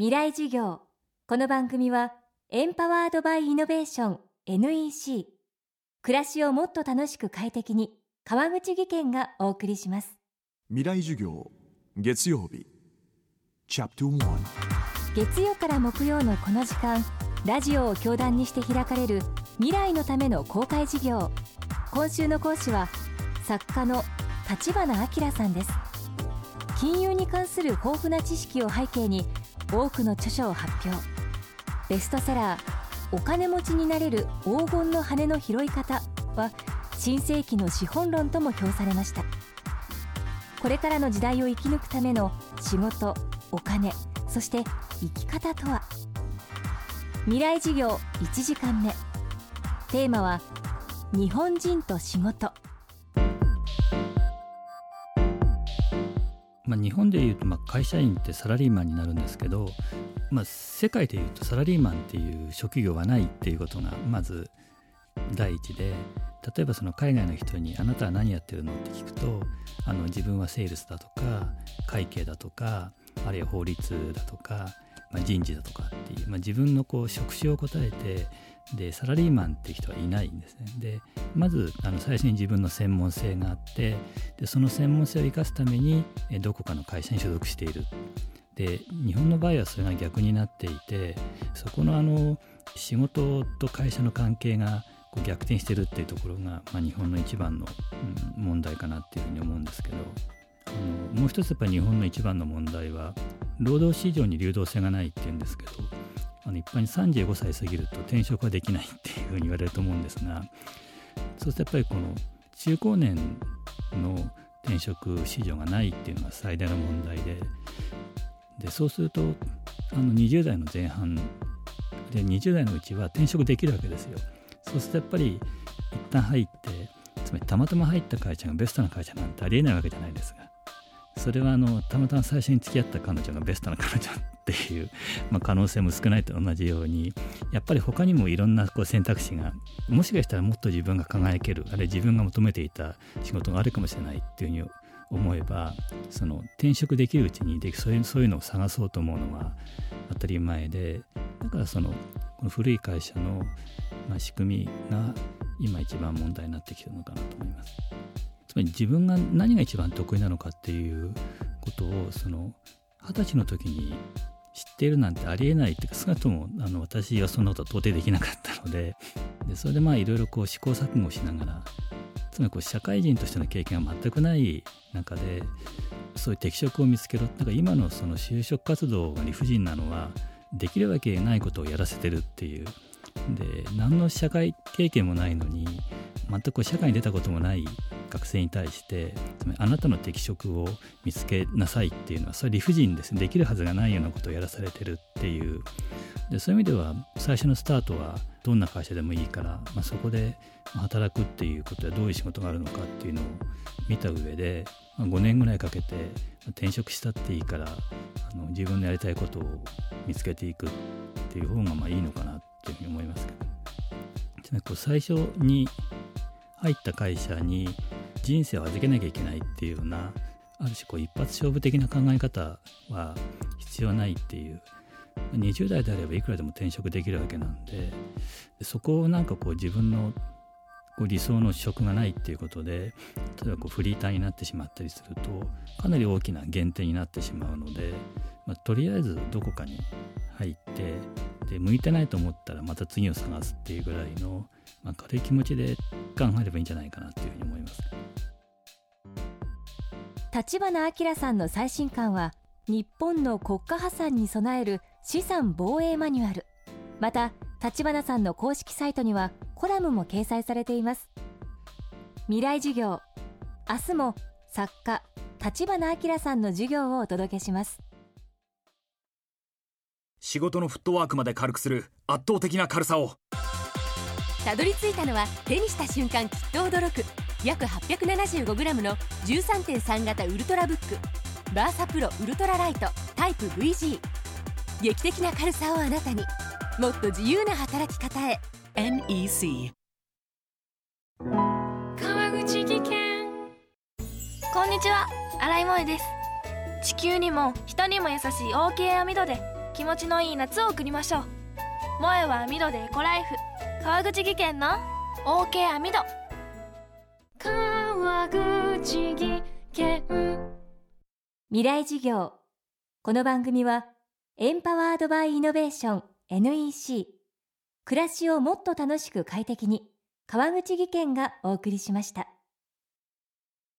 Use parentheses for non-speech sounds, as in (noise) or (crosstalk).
未来授業。この番組はエンパワードバイイノベーション NEC 暮らしをもっと楽しく快適に川口義賢がお送りします。未来授業月曜日。チャプト1月曜から木曜のこの時間ラジオを教壇にして開かれる未来のための公開授業。今週の講師は作家の立花明さんです。金融に関する豊富な知識を背景に多くの著書を発表。ベストセラー「お金持ちになれる黄金の羽の拾い方」は新世紀の資本論とも評されました。これからの時代を生き抜くための仕事お金そして生き方とは？未来事業1時間目。テーマは日本人と仕事。まあ、日本でいうとまあ会社員ってサラリーマンになるんですけど、まあ、世界でいうとサラリーマンっていう職業はないっていうことがまず第一で例えばその海外の人に「あなたは何やってるの?」って聞くとあの自分はセールスだとか会計だとかあるいは法律だとか、まあ、人事だとかっていう、まあ、自分のこう職種を答えてでサラリーマンっていう人はいないんですね。でまずあの最初に自分の専門性があってでその専門性を生かすためにどこかの会社に所属している。で日本の場合はそれが逆になっていてそこのあの仕事と会社の関係がこう逆転してるっていうところが、まあ、日本の一番の、問題かなっていうふうに思うんですけどあのもう一つやっぱり日本の一番の問題は労働市場に流動性がないっていうんですけどあの一般に35歳過ぎると転職はできないっていうふうに言われると思うんですがそうするとやっぱりこの中高年の転職市場がないっていうのが最大の問題ででそうするとあの20代の前半で20代のうちは転職できるわけですよ。そうするとやっぱり一旦入ってつまりたまたま入った会社がベストな会社なんてありえないわけじゃないですか。それはあのたまたま最初に付き合った彼女がベストな彼女っていう、まあ、可能性も少ないと同じようにやっぱり他にもいろんなこう選択肢がもしかしたらもっと自分が輝けるあるいは自分が求めていた仕事があるかもしれないっていうふうに思えばその転職できるうちにでそういうそういうのを探そうと思うのは当たり前でだからそのこの古い会社の、まあ、仕組みが今一番問題になってきてるのかなと思います。つまり自分が何が一番得意なのかっていうことをその二十歳の時に知っているなんてありえないっていうか少なくともあの私はそんなことは到底できなかったので (laughs) でそれでまあいろいろこう試行錯誤しながらつまりこう社会人としての経験が全くない中でそういう適職を見つけろなんか今のその就職活動が理不尽なのはできるわけないことをやらせてるっていう。で何の社会経験もないのに全く社会に出たこともない学生に対してあなたの適職を見つけなさいっていうのはそれ理不尽ですねできるはずがないようなことをやらされてるっていうでそういう意味では最初のスタートはどんな会社でもいいから、まあ、そこで働くっていうことはどういう仕事があるのかっていうのを見た上で、まあ、5年ぐらいかけて転職したっていいからあの自分のやりたいことを見つけていくっていう方がまあいいのかなっていうふうに思いますけど。こう最初に入った会社に人生を預けなきゃいけないっていうようなある種こう一発勝負的な考え方は必要ないっていう20代であればいくらでも転職できるわけなんでそこをなんかこう自分のこう理想の職がないっていうことで例えばこうフリーターになってしまったりするとかなり大きな減点になってしまうので、まあ、とりあえずどこかに入ってで向いてないと思ったらまた次を探すっていうぐらいの、まあ、軽い気持ちで考えればいいんじゃないかなっていうふうに思います。立花明さんの最新刊は日本の国家破産に備える資産防衛マニュアル。また立花さんの公式サイトにはコラムも掲載されています。未来授業。明日も作家立花明さんの授業をお届けします。仕事のフットワークまで軽くする圧倒的な軽さを。たどり着いたのは手にした瞬間きっと驚く約 875g の13.3型ウルトラブックバーサプロウルトラライトタイプ VG 劇的な軽さをあなたにもっと自由な働き方へ。NEC 川口技研。こんにちは。新井萌です。地球にも人にも優しい OK 網戸で気持ちのいい夏を送りましょう。萌えは網戸でエコライフ。川口技研の OK 網戸川口技研。未来事業。この番組はエンパワードバイイノベーション NEC 暮らしをもっと楽しく快適に川口技研がお送りしました。